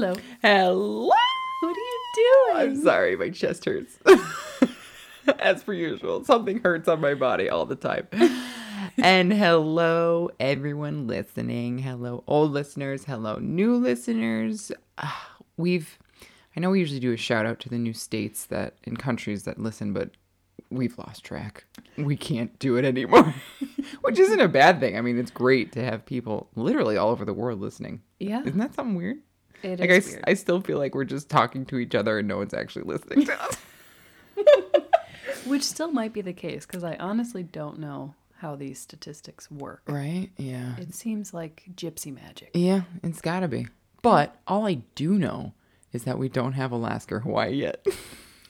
Hello. Hello. What are you doing? I'm sorry, my chest hurts. As per usual, something hurts on my body all the time. and hello, everyone listening. Hello, old listeners. Hello, new listeners. Ah, we've, I know we usually do a shout out to the new states that and countries that listen, but we've lost track. We can't do it anymore, which isn't a bad thing. I mean, it's great to have people literally all over the world listening. Yeah. Isn't that something weird? It Like I, is s- weird. I still feel like we're just talking to each other and no one's actually listening to us. Which still might be the case because I honestly don't know how these statistics work. right? Yeah. It seems like gypsy magic. Yeah, it's gotta be. But all I do know is that we don't have Alaska or Hawaii yet.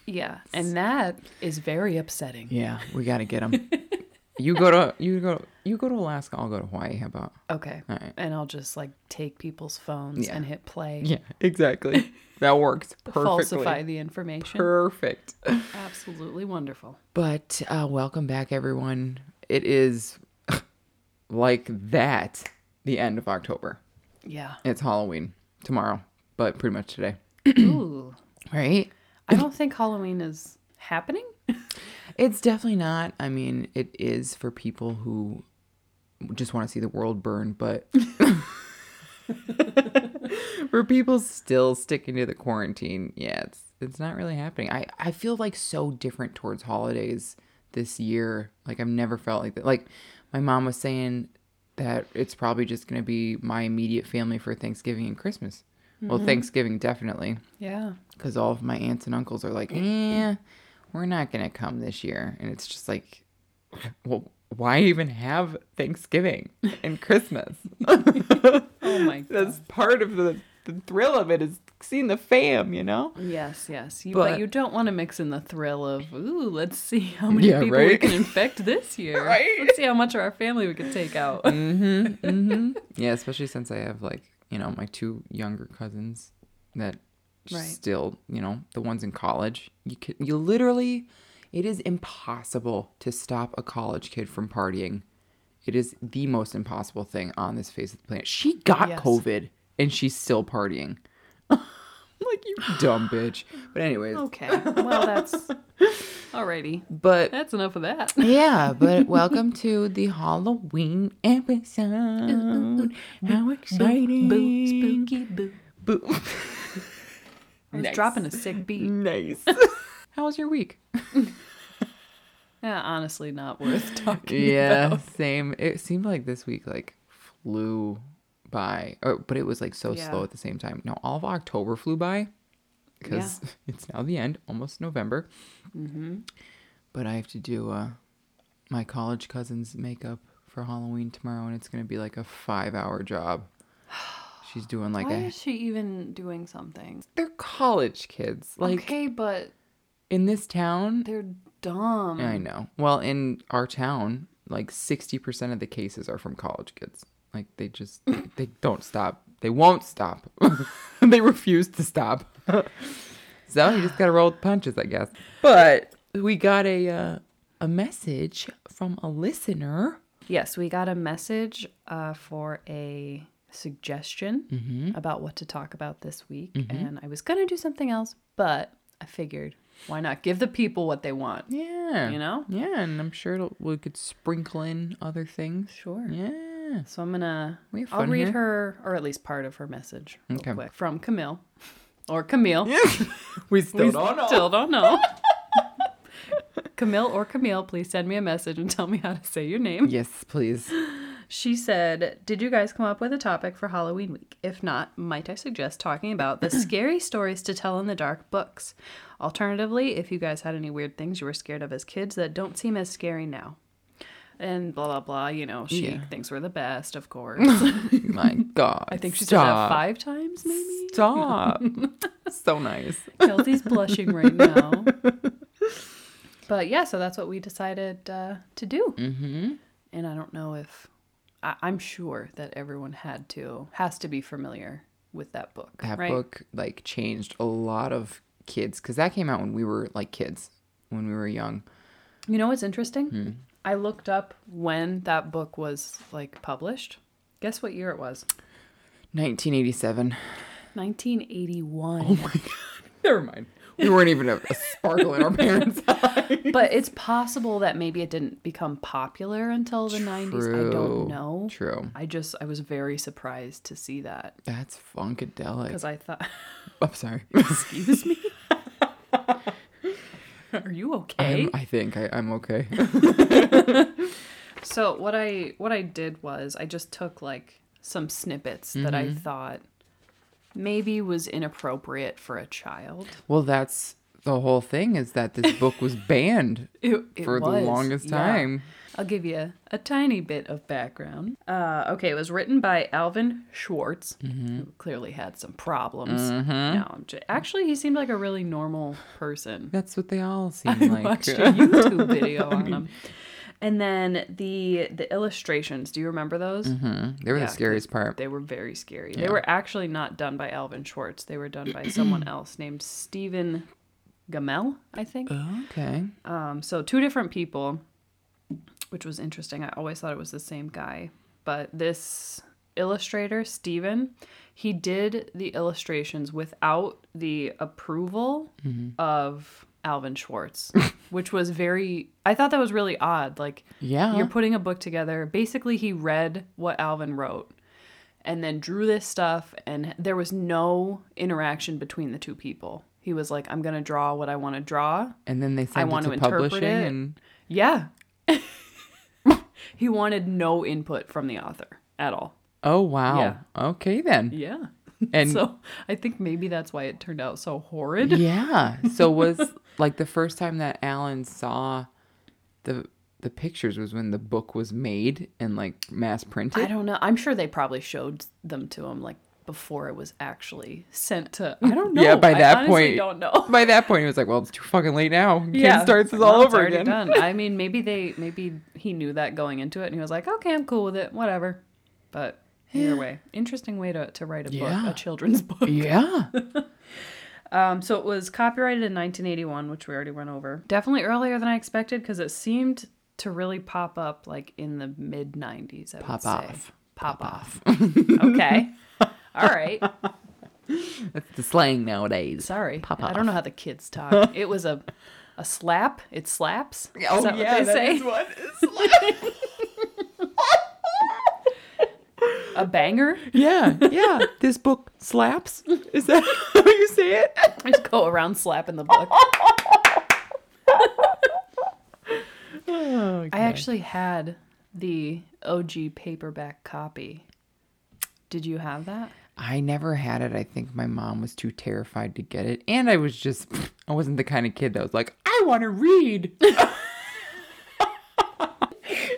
Yeah. And that is very upsetting. yeah, we gotta get them. you go to you go you go to Alaska. I'll go to Hawaii. How about? Okay. All right. And I'll just like take people's phones Yeah. and hit play. Yeah, exactly. that works perfectly. Falsify the information. Perfect. Absolutely wonderful. But uh, welcome back, everyone. It is like that the end of October. Yeah. It's Halloween tomorrow, but pretty much today, Ooh. right? I don't think Halloween is happening. It's definitely not. I mean, it is for people who just want to see the world burn, but for people still sticking to the quarantine, yeah, it's it's not really happening. I I feel like so different towards holidays this year. Like I've never felt like that. Like my mom was saying that it's probably just going to be my immediate family for Thanksgiving and Christmas. Well, Thanksgiving definitely Yeah. because all of my aunts and uncles are like, "Eh, we're not gonna come this year," and it's just like, well, why even have Thanksgiving and Christmas? Oh my god. That's part of the the thrill of it is seeing the fam, you know. Yes, yes. You, but, But- you don't want to mix in the thrill of, ooh, let's see how many Yeah, people we can infect this year. Right? Let's see how much of our family we can take out. Mm-hmm, mm-hmm. Yeah, especially since I have like you know my two younger cousins that Right. still you know the ones in college. You can you literally, it is impossible to stop a college kid from partying. It is the most impossible thing on this face of the planet. She got Yes. COVID and she's still partying. like you dumb bitch. But anyways, Okay. Well, that's alrighty. but That's enough of that. yeah, but welcome to the Halloween episode. How exciting! Boo, spooky, boo. Boo. I was Nice. dropping a sick beat. Nice. How was your week? Yeah, honestly, not worth talking Yeah, about. same. It seemed like this week like flew by, or, but it was like so Yeah. slow at the same time. No, all of October flew by because it's now the end, almost November. Mm-hmm. But I have to do uh, my college cousin's makeup for Halloween tomorrow, and it's gonna be like a five-hour job. She's doing like Why a. is she even doing something? They're college kids. Like okay, but in this town, they're dumb. I know. Well, in our town, like 60% of the cases are from college kids. Like they just they don't stop. They won't stop. they refuse to stop. so you just got to roll with punches, I guess. But we got a uh, a message from a listener. Yes, we got a message uh, for a suggestion Mm-hmm. about what to talk about this week. And I was going to do something else, but I figured why not give the people what they want? Yeah. You know? Yeah, and I'm sure it'll, we could sprinkle in other things. Sure. Yeah. So I'm going to, I'll read here. her, or at least part of her message real Okay. quick from Camille. Or Camille. we still We don't know. Still don't know. Camille or Camille, please send me a message and tell me how to say your name. Yes, please. She said, Did you guys come up with a topic for Halloween week? If not, might I suggest talking about the scary stories to tell in the dark books? Alternatively, if you guys had any weird things you were scared of as kids that don't seem as scary now. And blah, blah, blah. You know, she Yeah. thinks we're the best, of course. My God. I think she said that five times, maybe? Stop. so nice. Kelsey's blushing right now. But yeah, so that's what we decided uh, to do. Mm-hmm. And I don't know if I, I'm sure that everyone had to has to be familiar with that book. That right? book like changed a lot of kids because that came out when we were like kids, when we were young. You know what's interesting? Hmm. I looked up when that book was like published. Guess what year it was? 1987. 1981. Oh my god. Never mind. We weren't even a, a sparkle in our parents' eyes. But it's possible that maybe it didn't become popular until the 90s. I don't know. True. I just I was very surprised to see that That's funkadelic. because I thought, I'm sorry. excuse me, are you okay? I'm, I think I, I'm okay. So what I what I did was I just took like some snippets that I mm-hmm. thought maybe was inappropriate for a child. well, that's the whole thing is that this book was banned It, it for the was, longest yeah. time. I'll give you a tiny bit of background. Uh, okay, it was written by Alvin Schwartz, Mm-hmm. who clearly had some problems. No, I'm j- actually, he seemed like a really normal person. That's what they all seem I like. watched a YouTube video on him. And then the the illustrations. Do you remember those? Mhm. They were Yeah, the scariest part. They were very scary. They were actually not done by Alvin Schwartz. They were done by someone else named Stephen Gammell, I think. Okay. Um, so two different people, which was interesting. I always thought it was the same guy, but this illustrator, Steven, he did the illustrations without the approval of Alvin Schwartz, which was very. I thought that was really odd. Like Yeah. you're putting a book together. Basically, he read what Alvin wrote. And then drew this stuff, and there was no interaction between the two people. He was like, "I'm gonna draw what I want to draw, and then they sent I want to, to interpret it. and yeah. he wanted no input from the author at all. oh wow. Yeah. Okay then. Yeah. And so I think maybe that's why it turned out so horrid. yeah. So was like the first time that Alan saw the the pictures was when the book was made and like mass printed. I don't know. I'm sure they probably showed them to him like before it was actually sent to. I don't know. Yeah, by that honestly point- don't know. By that point, he was like, "Well, it's too fucking late now. Kid starts this all over again." Done. I mean, maybe they, maybe he knew that going into it, and he was like, "Okay, I'm cool with it, whatever." But either way, interesting way to, to write a book, Yeah. a children's book. Yeah. Um, so it was copyrighted in 1981, which we already went over. Definitely earlier than I expected because it seemed to really pop up like in the mid 90s. I would Pop off. Pop off. okay. All right. That's the slang nowadays. Sorry. Pop off. I don't know how the kids talk. It was a a slap. It slaps. Is that what they say? what A banger. Yeah, yeah. This book slaps. Is that how you say it? I just go around slapping the book. Oh, I actually had the OG paperback copy. Did you have that? I never had it. I think my mom was too terrified to get it. And I was just, I wasn't the kind of kid that was like, I want to read.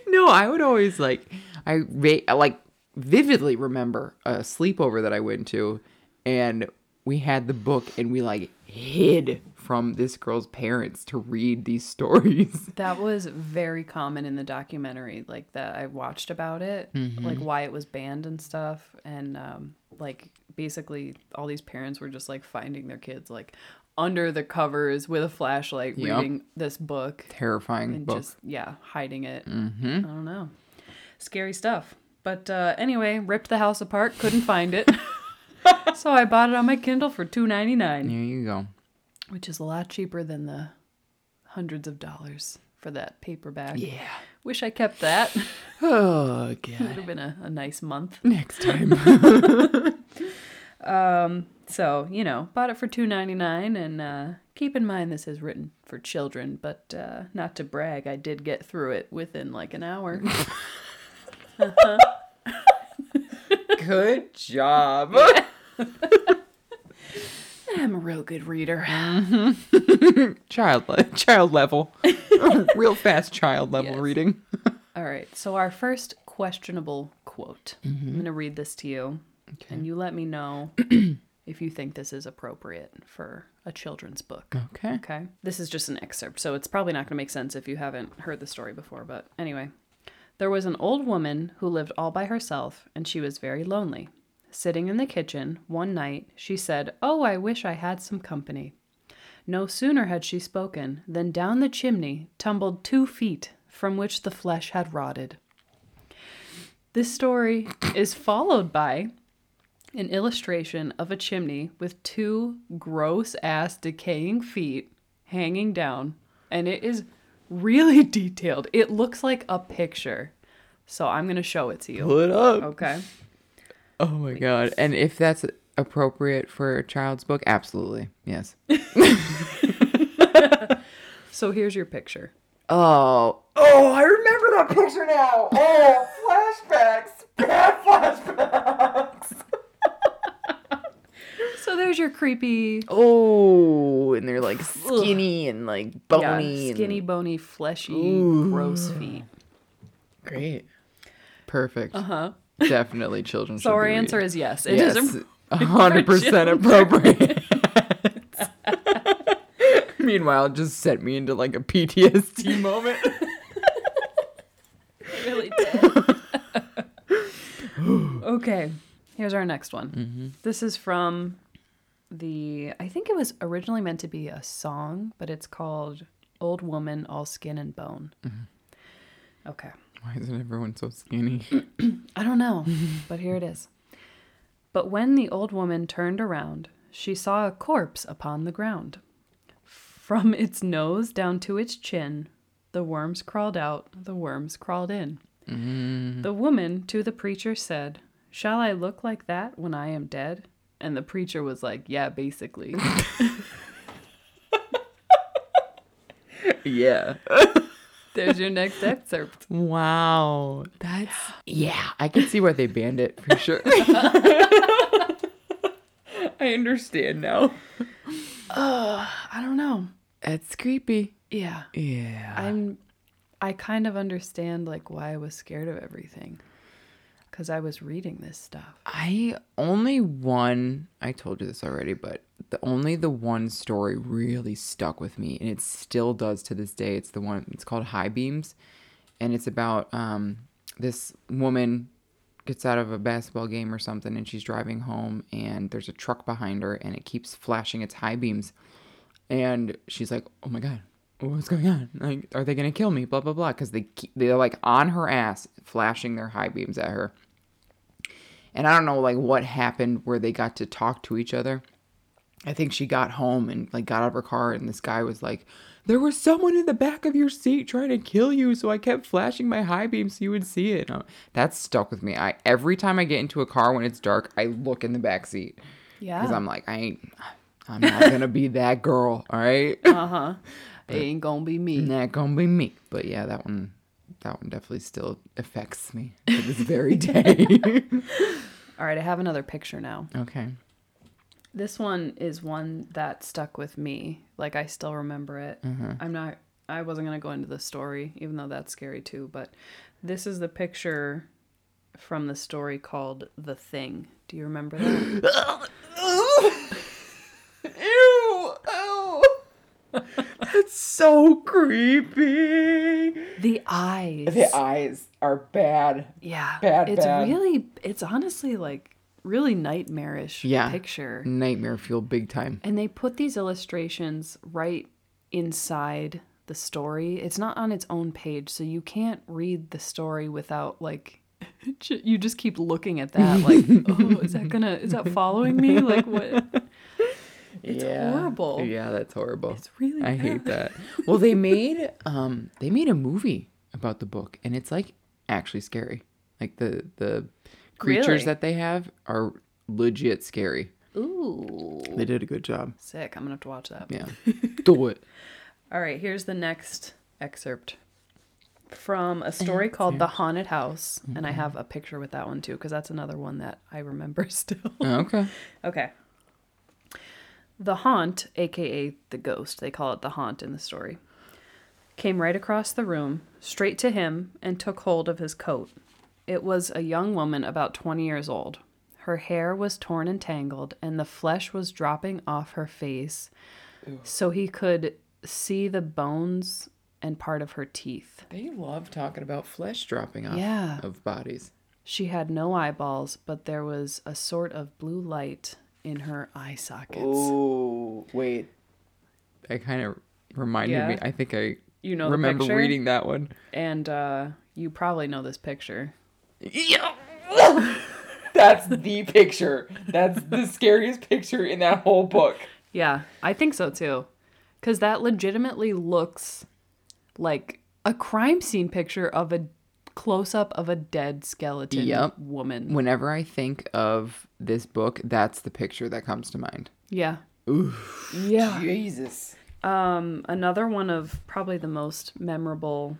no, I would always like, I va- like vividly remember a sleepover that I went to and we had the book and we like hid from this girl's parents to read these stories. That was very common in the documentary, like that I watched about it, like why it was banned and stuff, and um, like basically all these parents were just like finding their kids like under the covers with a flashlight Yep. reading this book Terrifying and book. just yeah hiding it. Mm-hmm. I don't know, scary stuff. But uh, anyway, ripped the house apart, couldn't find it, so I bought it on my Kindle for two ninety nine. There you go. which is a lot cheaper than the hundreds of dollars for that paperback. Yeah. Wish I kept that. Oh, god, Would have been a, a nice month. Next time. So, you know, bought it for two ninety nine and uh, keep in mind this is written for children, but uh, not to brag, I did get through it within like an hour. Good job. I'm a real good reader. Mm-hmm. child le- child level. Real fast child level Yes. reading. All right, so our first questionable quote. I'm mm-hmm. going to read this to you, and you let me know if you think this is appropriate for a children's book. Okay. Okay. This is just an excerpt, so it's probably not going to make sense if you haven't heard the story before, but anyway. There was an old woman who lived all by herself, and she was very lonely. Sitting in the kitchen, one night, she said, Oh, I wish I had some company. No sooner had she spoken than down the chimney tumbled two feet from which the flesh had rotted. This story is followed by an illustration of a chimney with two gross ass decaying feet hanging down, and it is really detailed. It looks like a picture. So I'm going to show it to you. Pull it up. Okay. Oh my god. And if that's appropriate for a child's book, absolutely. Yes. So here's your picture. Oh. Oh, I remember that picture now. Oh, flashbacks. Bad flashbacks. So there's your creepy, Oh, and they're like skinny and like yeah, bony. and- skinny, bony, fleshy, Ooh. gross feet. Great. Perfect. Uh huh. Definitely children should So our be answer reading. is yes. It is yes, a- hundred percent appropriate. Meanwhile, it just sent me into like a PTSD moment. really did. okay, here's our next one. Mm-hmm. This is from the. I think it was originally meant to be a song, but it's called "Old Woman, All Skin and Bone." Mm-hmm. Okay, Why isn't everyone so skinny? I don't know, but here it is. But when the old woman turned around, she saw a corpse upon the ground. From its nose down to its chin, the worms crawled out, the worms crawled in. The woman to the preacher said, Shall I look like that when I am dead? And the preacher was like, Yeah, basically. yeah. There's your next excerpt. Wow. That's yeah. I can see why they banned it for sure. I understand now. I don't know. It's creepy. Yeah. Yeah. I'm I kind of understand like why I was scared of everything. Cuz I was reading this stuff. I only one I told you this already, but the only the one story really stuck with me and it still does to this day. It's the one it's called High Beams and it's about um this woman gets out of a basketball game or something and she's driving home and there's a truck behind her and it keeps flashing its high beams and she's like, "Oh my god, what's going on? Like, are they gonna kill me?" Blah blah blah. Because they keep, they're like on her ass, flashing their high beams at her. And I don't know like what happened where they got to talk to each other. I think she got home and like got out of her car and this guy was like, "There was someone in the back of your seat trying to kill you, so I kept flashing my high beam so you would see it." And, uh, That's stuck with me. I every time I get into a car when it's dark, I look in the back seat Yeah. because I'm like, I ain't, I'm not gonna be that girl. All right. uh-huh. It ain't to be me. Not gonna be me. But yeah, that one that one definitely still affects me to this very day. All right, I have another picture now. okay. This one is one that stuck with me. Like I still remember it. Uh-huh. I'm not I wasn't to go into the story even though that's scary too, but this is the picture from the story called The Thing. Do you remember that? Ew! Ew! That's so creepy. the eyes. The eyes are bad. yeah. bad, It's bad. really it's honestly like really nightmarish Yeah. picture. Nightmare fuel big time. And they put these illustrations right inside the story. It's not on its own page, so you can't read the story without like you just keep looking at that like, "Oh, is that going to is that following me? Like what? It's horrible. Yeah, that's horrible. It's really I hate that. Well, they made um they made a movie about the book and it's like actually scary. Like the the creatures Really? that they have are legit scary. Ooh. They did a good job. Sick. I'm going to have to watch that. Yeah. Do it. All right, here's the next excerpt from a story called The Haunted House, and I have a picture with that one too because that's another one that I remember still. Okay. Okay. The haunt, aka the ghost, they call it the haunt in the story, came right across the room, straight to him, and took hold of his coat. It was a young woman about 20 years old. Her hair was torn and tangled, and the flesh was dropping off her face, so he could see the bones and part of her teeth. They love talking about flesh dropping off Yeah. of bodies. She had no eyeballs, but there was a sort of blue light in her eye sockets. Oh, wait. That kind of reminded Yeah? me. I think I You know remember picture? reading that one. And uh, you probably know this picture. Yeah. That's the picture. That's the scariest picture in that whole book. Yeah, I think so too. Because that legitimately looks like a crime scene picture of a close up of a dead skeleton Yep. woman. Whenever I think of this book, that's the picture that comes to mind. Yeah. Oof. Yeah. Jesus. Um, another one of probably the most memorable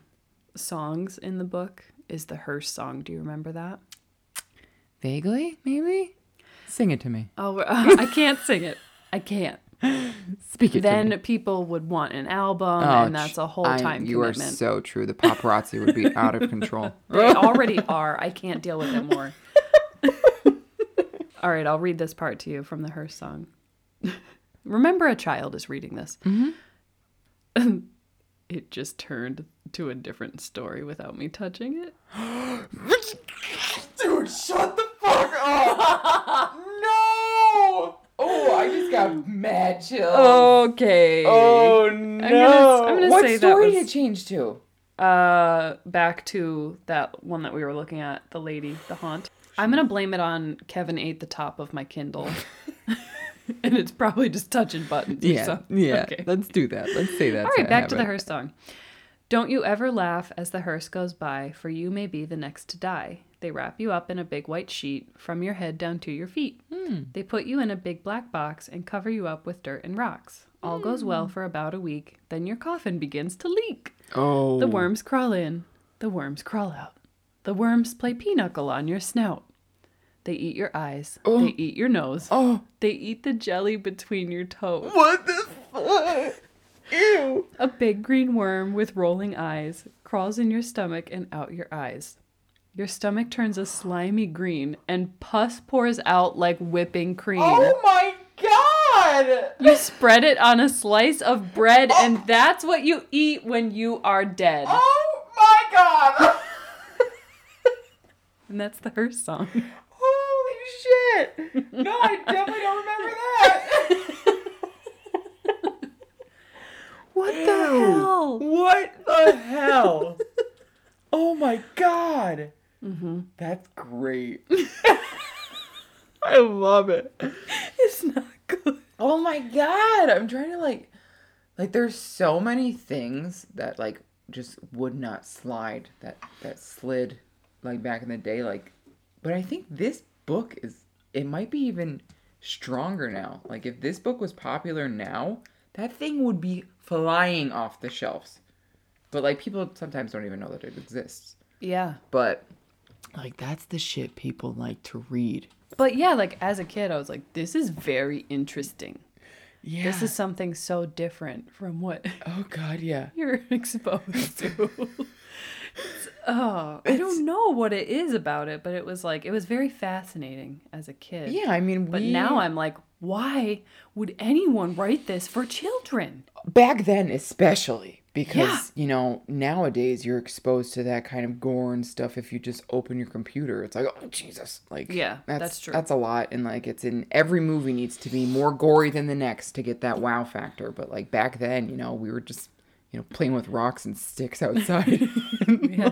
songs in the book is the Hearse song. Do you remember that? Vaguely, maybe? Sing it to me. Oh, I can't sing it. I can't. Speak it to Then me. people would want an album, Oh, and that's a whole I- time You are so true. The paparazzi would be out of control. They already are. I can't deal with it more. All right, I'll read this part to you from the Hearse song. Remember, a child is reading this. it just turned to a different story without me touching it. Dude, shut the fuck up! no! Oh, I just got mad chills. Okay. Oh no! gonna- I'm gonna what say that story was- did it change to? Uh, back to that one that we were looking at, the lady, the haunt. I'm gonna blame it on Kevin ate the top of my Kindle, and it's probably just touching buttons. Yeah, something. yeah. Okay. Let's do that. Let's say that. All right, back to the hearse song. Don't you ever laugh as the hearse goes by, for you may be the next to die. They wrap you up in a big white sheet from your head down to your feet. Hmm. They put you in a big black box and cover you up with dirt and rocks. All goes hmm. well for about a week, then your coffin begins to leak. Oh, The worms crawl in, the worms crawl out. The worms play pinochle on your snout. They eat your eyes, Oh. they eat your nose, Oh, they eat the jelly between your toes. what the fuck? Ew. A big green worm with rolling eyes crawls in your stomach and out your eyes. Your stomach turns a slimy green and pus pours out like whipping cream. Oh my god! You spread it on a slice of bread oh. and that's what you eat when you are dead. Oh my god! And that's the hearse song. Holy shit! No, I definitely don't remember that. What the hell? What the hell? oh my god. Mm-hmm. That's great. I love it. It's not good. Oh my god. I'm trying to like like there's so many things that like just would not slide that that slid like back in the day like but I think this book is it might be even stronger now. Like if this book was popular now, that thing would be flying off the shelves. But like people sometimes don't even know that it exists. Yeah. But like that's the shit people like to read. But yeah, like as a kid, I was like, this is very interesting. Yeah. This is something so different from what Oh god, yeah. you're exposed to. Oh, I don't know what it is about it, but it was like, it was very fascinating as a kid. Yeah, I mean, But now I'm like, why would anyone write this for children? back then especially because Yeah. you know nowadays you're exposed to that kind of gore and stuff if you just open your computer it's like oh jesus like Yeah, that's, that's true. that's a lot and like it's in every movie needs to be more gory than the next to get that wow factor but like back then you know we were just you know playing with rocks and sticks outside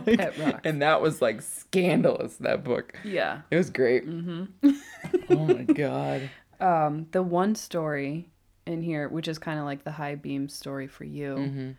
pet rocks. and that was like scandalous that book Yeah. it was great mm-hmm. oh my god Um, the one story in here, which is kind of like the high beam story for you, Mm-hmm.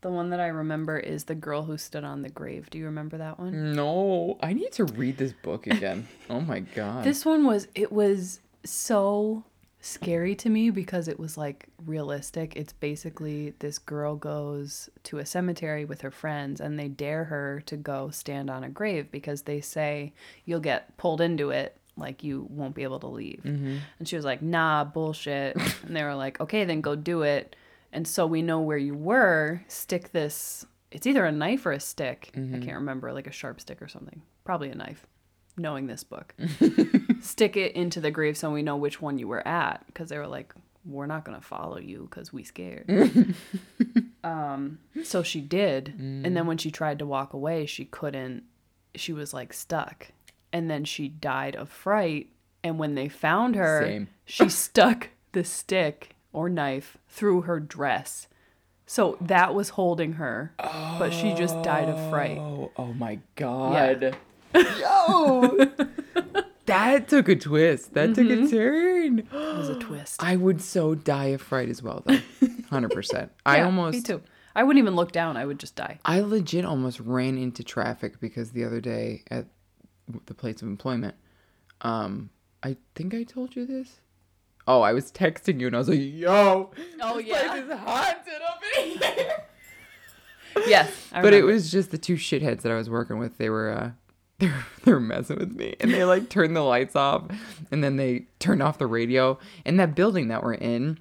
the one that I remember is the girl who stood on the grave. Do you remember that one? no i need to read this book again oh my god This one was it was so scary to me because it was like realistic. It's basically this girl goes to a cemetery with her friends and they dare her to go stand on a grave because they say you'll get pulled into it like you won't be able to leave. Mm-hmm. And she was like, "Nah, bullshit." and they were like, "Okay, then go do it." And so we know where you were. Stick this it's either a knife or a stick. I mm-hmm. can't remember, like a sharp stick or something. Probably a knife. Knowing this book stick it into the grave so we know which one you were at. Because they were like we're not going to follow you because we scared. Um so she did. And then when she tried to walk away she couldn't she was like stuck. And then she died of fright. And when they found her Same. she stuck the stick or knife through her dress. So that was holding her but she just died of fright. Oh, oh my god. Yo! That took a twist. That took a turn. It was a twist. I would so die of fright as well, though. Hundred percent. I Yeah, almost. Me too. I wouldn't even look down. I would just die. I legit almost ran into traffic because the other day at the place of employment, um, I think I told you this. Oh, I was texting you and I was like, "Yo, Oh, this yeah. place is haunted up in here." Yes. But it was just the two shitheads that I was working with. They were uh they were, they were messing with me and they like turned the lights off and then they turned off the radio. In that building that we're in,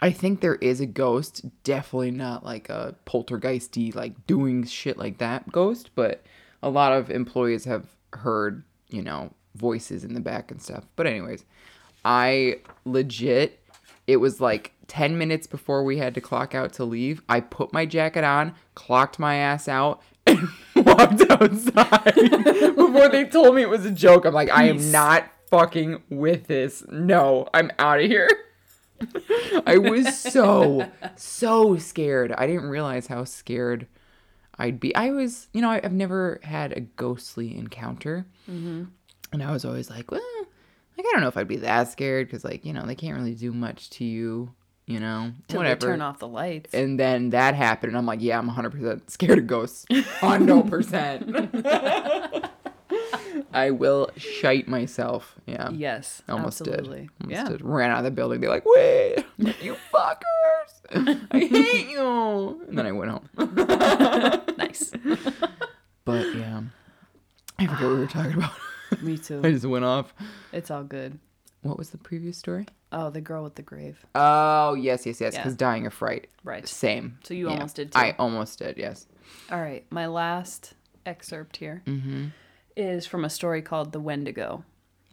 I think there is a ghost, definitely not like a poltergeisty like doing shit like that ghost, but a lot of employees have heard, you know, voices in the back and stuff. But anyways, I legit it was like 10 minutes before we had to clock out to leave. I put my jacket on, clocked my ass out, and walked outside before they told me it was a joke. I'm like, I am not fucking with this. No, I'm out of here. I was so, so scared. I didn't realize how scared I'd be. I was, you know, I- I've never had a ghostly encounter. Mm-hmm. And I was always like, well, like, I don't know if I'd be that scared because, like, you know, they can't really do much to you, you know, Till whatever. turn off the lights. And then that happened, and I'm like, yeah, I'm 100% scared of ghosts. 100%. I will shite myself. Yeah. yes. Almost absolutely. did. Almost yeah. did. Ran out of the building. They're like, wait, you fuckers. I hate you. And then I went home. Nice. But yeah, I forget what we were talking about. Me too. I just went off. It's all good. What was the previous story? Oh, the girl with the grave. Oh, yes, yes, yes. Yeah. Because dying of fright. Right. Same. So you Yeah. almost did too. I almost did, yes. All right. My last excerpt here is Mm-hmm. from a story called The Wendigo,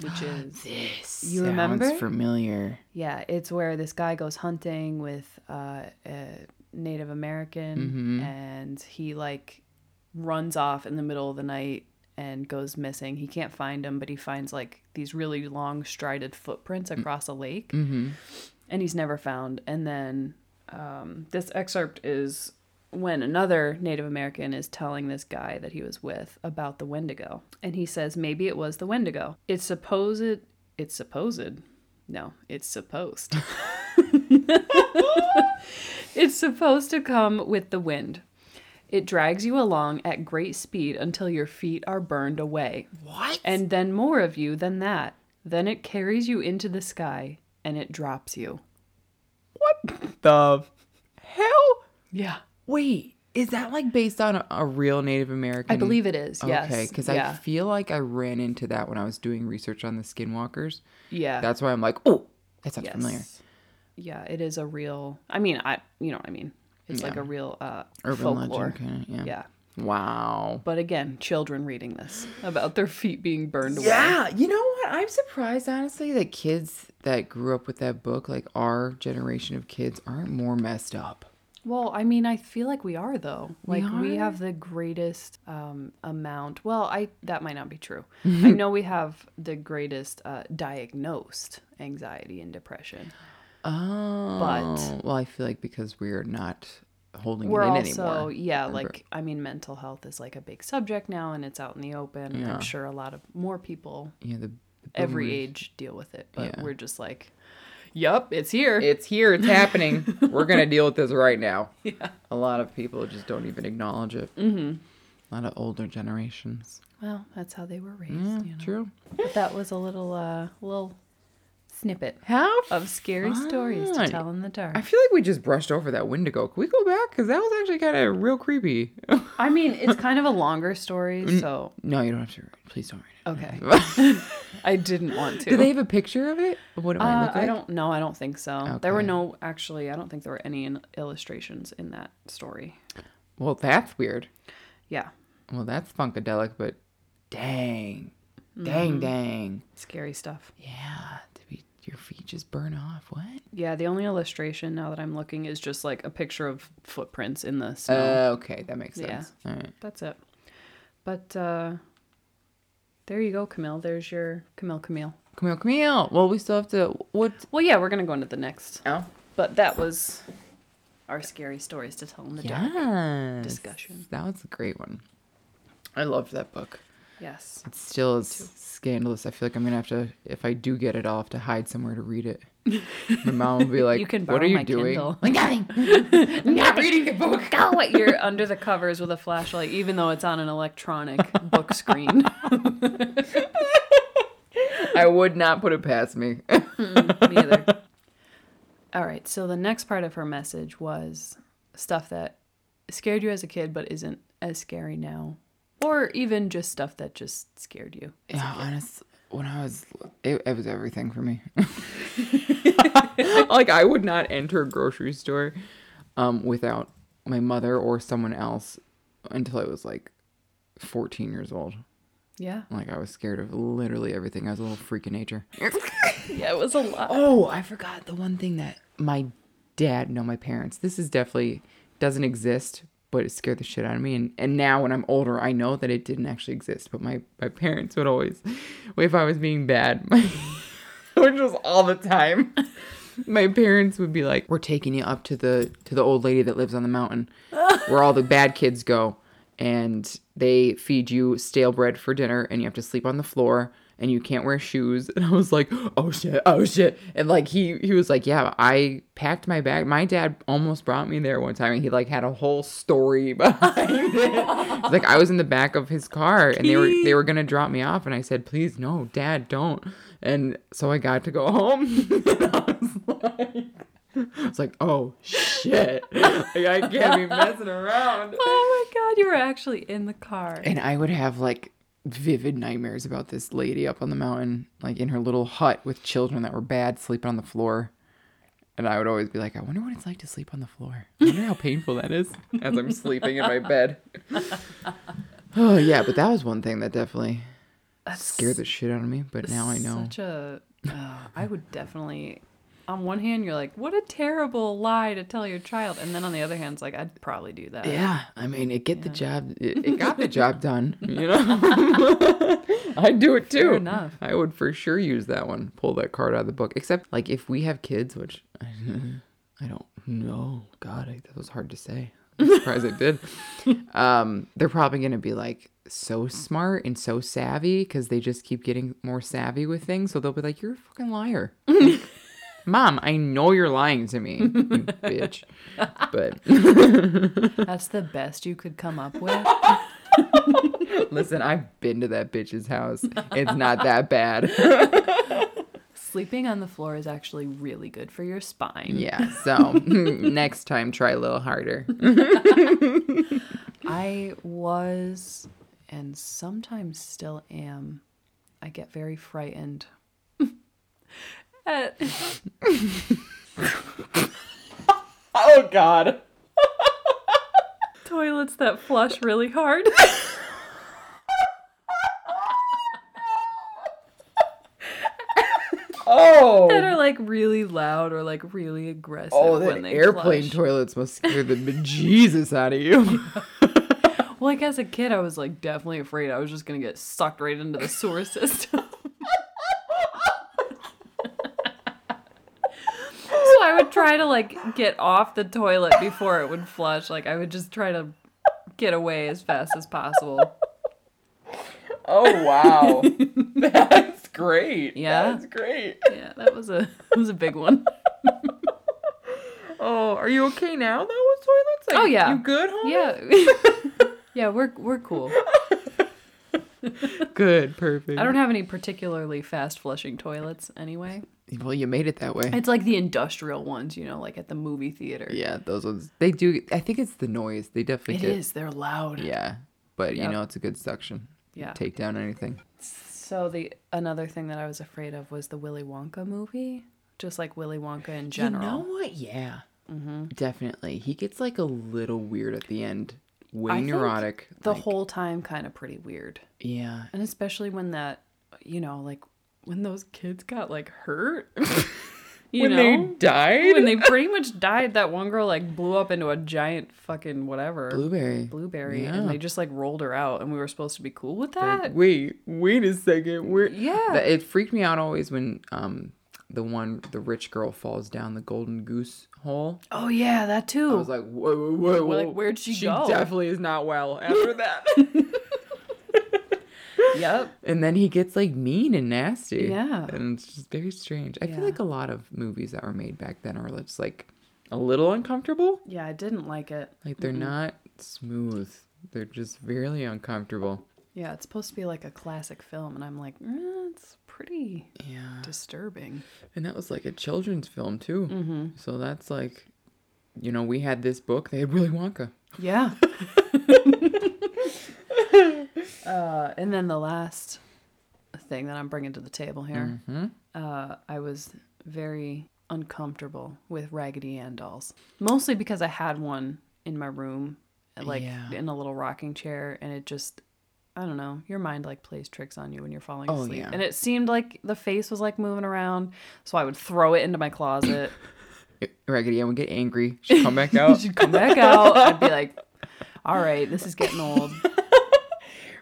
which is This You sounds remember? familiar. yeah, it's where this guy goes hunting with uh, a Native American, Mhm. and he like runs off in the middle of the night and goes missing. He can't find him, but he finds like these really long strided footprints across a lake. Mm-hmm. and he's never found. And then um, this excerpt is when another Native American is telling this guy that he was with about the Wendigo, and he says maybe it was the Wendigo. It's supposed. It's supposed. No, it's supposed. it's supposed to come with the wind. It drags you along at great speed until your feet are burned away. What? And then more of you than that. Then it carries you into the sky and it drops you. what the hell? Yeah. Wait, is that like based on a, a real Native American? I believe it is. Yes. Okay, because I feel like I ran into that when I was doing research on the skinwalkers. yeah. That's why I'm like, oh, that sounds yes. familiar. Yeah, it is a real I mean, I you know what I mean. It's like a real uh Urban folklore. legend. Yeah. Yeah. Wow. But again, children reading this about their feet being burned away. Yeah, you know what? I'm surprised, honestly, that kids that grew up with that book, like our generation of kids, aren't more messed up. Well, I mean, I feel like we are though. Like we are? have the greatest um, amount. Well, I that might not be true. I know we have the greatest uh, diagnosed anxiety and depression. Oh, but well, I feel like because we're not holding We're it in also anymore. yeah, Remember? like I mean, mental health is like a big subject now, and it's out in the open. Yeah. I'm sure a lot of more people yeah, the, the every age deal with it, but Yeah. we're just like, yep, it's here." It's here. It's happening. We're gonna deal with this right now. Yeah. A lot of people just don't even acknowledge it. Mm-hmm. A lot of older generations. well, that's how they were raised. Yeah, you know? true. But that was a little uh, little snippet How of scary stories to tell in the dark. I feel like we just brushed over that Wendigo. Can we go back? Because that was actually kind of real creepy. I mean, it's kind of a longer story, so no, you don't have to. Please don't read it. okay. I didn't want to. Do they have a picture of it? What it might Uh, look like? I don't know. I don't think so. There were no actually. I don't think there were any in- illustrations in that story. Well, that's weird. Yeah, Well, that's funkadelic, but dang, dang, Mm-hmm. dang. scary stuff. Yeah, your feet just burn off. What? Yeah, the only illustration now that I'm looking is just like a picture of footprints in the snow. Uh, okay, that makes Yeah. sense. All right. That's it. But uh there you go, Camille. There's your Camille Camille. Camille, Camille. Well, we still have to. What? Well, yeah, we're gonna go into the next. Oh, But that was our scary stories to tell in the dark. discussion. That was a great one. I loved that book. Yes. It still is scandalous. I feel like I'm gonna have to, if I do get it, I'll have to hide somewhere to read it. My mom will be like, You can "What are you my doing?" Kindle. Like nothing. I'm not reading the book. Go! You're under the covers with a flashlight, even though it's on an electronic book screen. I would not put it past me. Hmm, Neither. All right. So the next part of her message was stuff that scared you as a kid, but isn't as scary now, or even just stuff that just scared you. Yeah, honest. When I was, it, it was everything for me. like I would not enter a grocery store, um, without my mother or someone else until I was like, fourteen years old. Yeah. Like I was scared of literally everything. I was a little freak of nature. Yeah, it was a lot. Oh, I forgot the one thing that my dad, no, my parents. This is definitely doesn't exist, but it scared the shit out of me. And and now when I'm older, I know that it didn't actually exist. But my my parents would always, if I was being bad, my, which was all the time. My parents would be like, "We're taking you up to the to the old lady that lives on the mountain, where all the bad kids go, and they feed you stale bread for dinner, and you have to sleep on the floor." And you can't wear shoes. And I was like, oh shit, oh shit. And like he he was like, yeah, I packed my bag. My dad almost brought me there one time and he like had a whole story behind it. Like I was in the back of his car and they were they were gonna drop me off and I said, please no, dad, don't. And so I got to go home. and I was like I was like, oh shit. Like, I can't be messing around. Oh my god, you were actually in the car. And I would have like vivid nightmares about this lady up on the mountain, like in her little hut with children that were bad, sleeping on the floor. And I would always be like, I wonder what it's like to sleep on the floor. I wonder how painful that is as I'm sleeping in my bed. oh, yeah, but that was one thing that definitely That's scared the shit out of me. But now I know. Such a. Uh, I would definitely. On one hand, you're like, what a terrible lie to tell your child, and then on the other hand, it's like, I'd probably do that. Yeah, I mean, it get the job. It, it got the job done. You know, I'd do it too. Fair enough. I would for sure use that one. Pull that card out of the book. Except, like, if we have kids, which I don't know. God, I, that was hard to say. I'm surprised I did. Um, they're probably gonna be like so smart and so savvy because they just keep getting more savvy with things. So they'll be like, "You're a fucking liar." Mom, I know you're lying to me, you bitch. But That's the best you could come up with. Listen, I've been to that bitch's house. It's not that bad. Sleeping on the floor is actually really good for your spine. yeah, so next time try a little harder. I was, and sometimes still am, I get very frightened. At, Oh god. toilets that flush really hard. Oh. that are like really loud or like really aggressive Oh, when that airplane flush. toilets must scare the bejesus out of you. Well, like as a kid, I was like definitely afraid I was just gonna get sucked right into the sewer system. so I would try to like get off the toilet before it would flush. Like I would just try to get away as fast as possible. Oh wow. That's great. Yeah. That's great. Yeah, that was a that was a big one. Oh, are you okay now though with toilets? Like, Oh, yeah. You good, homie? Yeah. yeah, we're we're cool. Good, perfect. I don't have any particularly fast flushing toilets anyway. Well, you made it that way. It's like the industrial ones, you know, like at the movie theater. Yeah, those ones. They do. I think it's the noise. They definitely It get. is. They're loud. Yeah, but you know it's a good suction. Yeah. Take down anything. So the another thing that I was afraid of was the Willy Wonka movie, just like Willy Wonka in general. You know what? Yeah. Mm-hmm. Definitely. He gets like a little weird at the end. Way I neurotic. the like- whole time kind of pretty weird, Yeah. and especially when that, you know, like when those kids got like hurt. you when know, they died. when they pretty much died, that one girl like blew up into a giant fucking whatever blueberry. blueberry, Yeah. and they just like rolled her out, and we were supposed to be cool with that. Like, wait, wait a second. Where? Yeah. It freaked me out always when um the one the rich girl falls down the golden goose hole. oh yeah, that too. I was like, whoa, whoa, whoa, We're like, where'd she she go? She definitely is not well after that. Yep. And then he gets like mean and nasty. Yeah. And it's just very strange. I Yeah. feel like a lot of movies that were made back then are just like a little uncomfortable. Yeah, I didn't like it. Like they're not smooth. They're just really uncomfortable. Yeah, it's supposed to be like a classic film, and I'm like, eh, it's pretty Yeah. disturbing. And that was like a children's film too. Mm-hmm. So that's like, you know, we had this book. They had Willy Wonka. Yeah. uh, and then the last thing that I'm bringing to the table here, Mm-hmm. uh, I was very uncomfortable with Raggedy Ann dolls, mostly because I had one in my room, like Yeah. in a little rocking chair, and it just. I don't know. Your mind like plays tricks on you when you're falling Oh, asleep. yeah. And it seemed like the face was like moving around, so I would throw it into my closet. Raggedy Ann would get angry. She'd come back out. She'd come back out. I'd be like, "All right, this is getting old."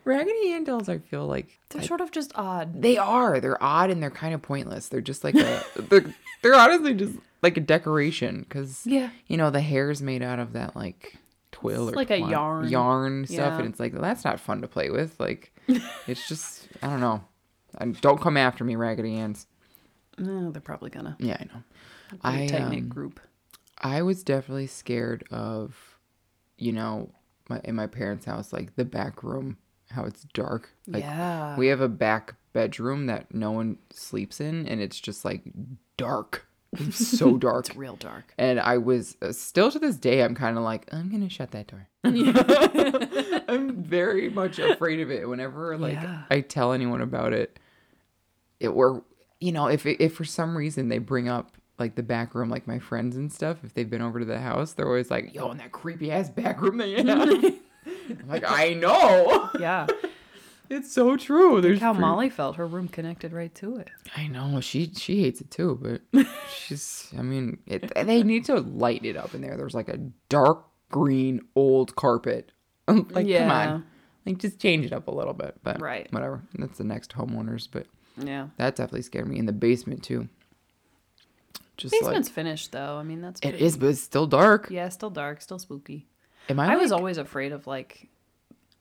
Raggedy Ann dolls, I feel like They're sort of just odd. they are. They're odd and they're kind of pointless. They're just like a. they're, they're honestly just like a decoration because Yeah. you know the hair's made out of that like twill It's or like a twine- yarn. yarn stuff, Yeah. and it's like that's not fun to play with. Like it's just I don't know. And don't come after me, Raggedy Anns. No, they're probably gonna. Yeah, I know. I, tight um, group. I was definitely scared of, you know, my in my parents' house, like the back room, how it's dark. Like yeah. we have a back bedroom that no one sleeps in, and it's just like dark. It's so dark. it's real dark. And I was uh, still to this day, I'm kind of like, I'm gonna shut that door. I'm very much afraid of it. Whenever like Yeah. I tell anyone about it, it or you know, if if for some reason they bring up like the back room, like my friends and stuff, if they've been over to the house, they're always like, "Yo, in that creepy ass back room that you have." I'm like, I know. Yeah. It's so true. There's How Molly felt. Her room connected right to it. I know she she hates it too, but she's. I mean, it, they need to light it up in there. There's like a dark green old carpet. like, come on, like just change it up a little bit. But Right. whatever. That's the next homeowners, but Yeah. that definitely scared me in the basement too. Just Basement's finished though. I mean, that's like it is, but it's still dark. Yeah, still dark, still spooky. Am I? I was always afraid of like,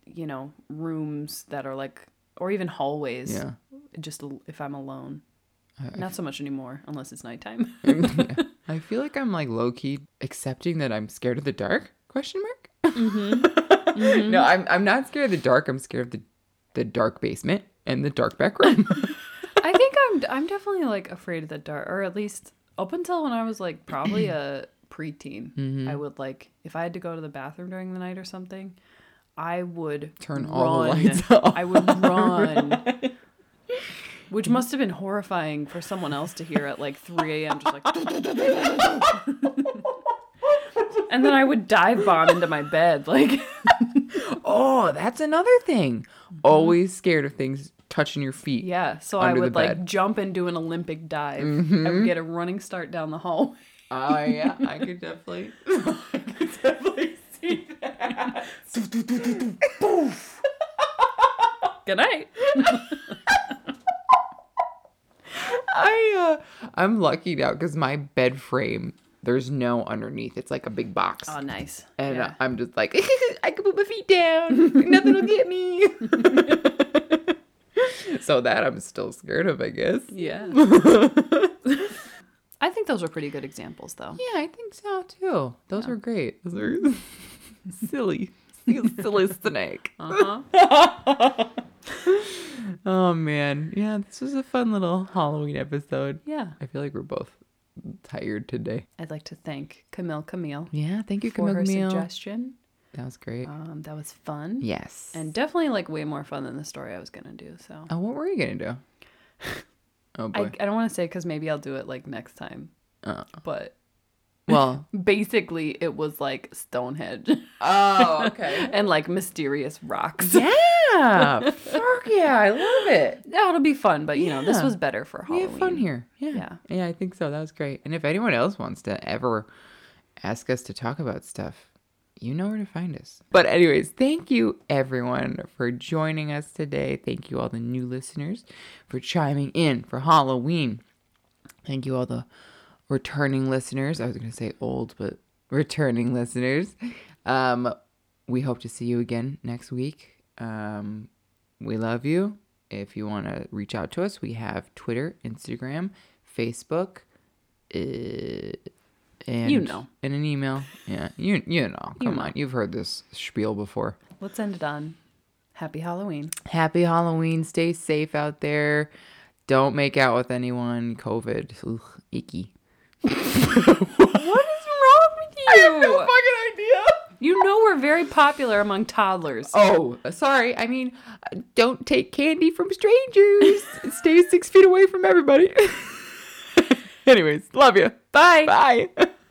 you know, rooms that are like, or even hallways. Yeah. Just if I'm alone. I- Not so much anymore, unless it's nighttime. Yeah. I feel like I'm like low key accepting that I'm scared of the dark? Question mark. Mm-hmm. No, I'm I'm not scared of the dark. I'm scared of the the dark basement and the dark back room. I think I'm I'm definitely like afraid of the dark, or at least up until when I was like probably a preteen. Mm-hmm. I would like if I had to go to the bathroom during the night or something, I would Turn all the lights off. I would run. Which must have been horrifying for someone else to hear at like 3 a.m. Just like, and then I would dive bomb into my bed. Like, oh, that's another thing. Always scared of things touching your feet. Mm-hmm. yeah. So I would like. Mm-hmm. jump and do an Olympic dive. I would get a running start down the hall. Oh yeah, I could definitely, I could definitely see that. Good night. I uh, I'm lucky now because my bed frame there's no underneath. It's like a big box. Oh, nice. And yeah. I'm just like, I can put my feet down. Nothing will get me. so that I'm still scared of, I guess. Yeah. Yeah, I think those are pretty good examples, though. Yeah, I think so too. Those are great. Those are silly. silly snake. Uh-huh. Oh man. Yeah, this was a fun little Halloween episode. Yeah. I feel like we're both tired today. I'd like to thank Camille Camille Yeah, thank you, for Camille. her Camille. suggestion. That was great. Um, that was fun. yes. And definitely like way more fun than the story I was gonna do. So oh, what were you gonna do? Oh I, boy. I don't want to say because maybe I'll do it like next time. Oh. But Well. basically, it was like Stonehenge oh, okay. and like mysterious rocks. Yeah. Fuck yeah. I love it. Yeah, it'll be fun. But you know, this Yeah. was better for We Halloween. have fun here. Yeah. Yeah. Yeah, I think so. That was great. And if anyone else wants to ever ask us to talk about stuff, you know where to find us. But, anyways, thank you everyone for joining us today. Thank you, all the new listeners, for chiming in for Halloween. Thank you, all the returning listeners. I was going to say old, but returning listeners. Um, we hope to see you again next week. Um, we love you. if you want to reach out to us, we have Twitter, Instagram, Facebook, uh, and You know. in an email. Yeah, you you know. Come know. on, you've heard this spiel before. Let's end it on Happy Halloween. Happy Halloween. Stay safe out there. Don't make out with anyone. COVID. Ugh, icky. What is wrong with you? I have no fucking idea. You know we're very popular among toddlers. Oh, sorry. I mean, don't take candy from strangers. Stay six feet away from everybody. Anyways, love you. Bye. Bye.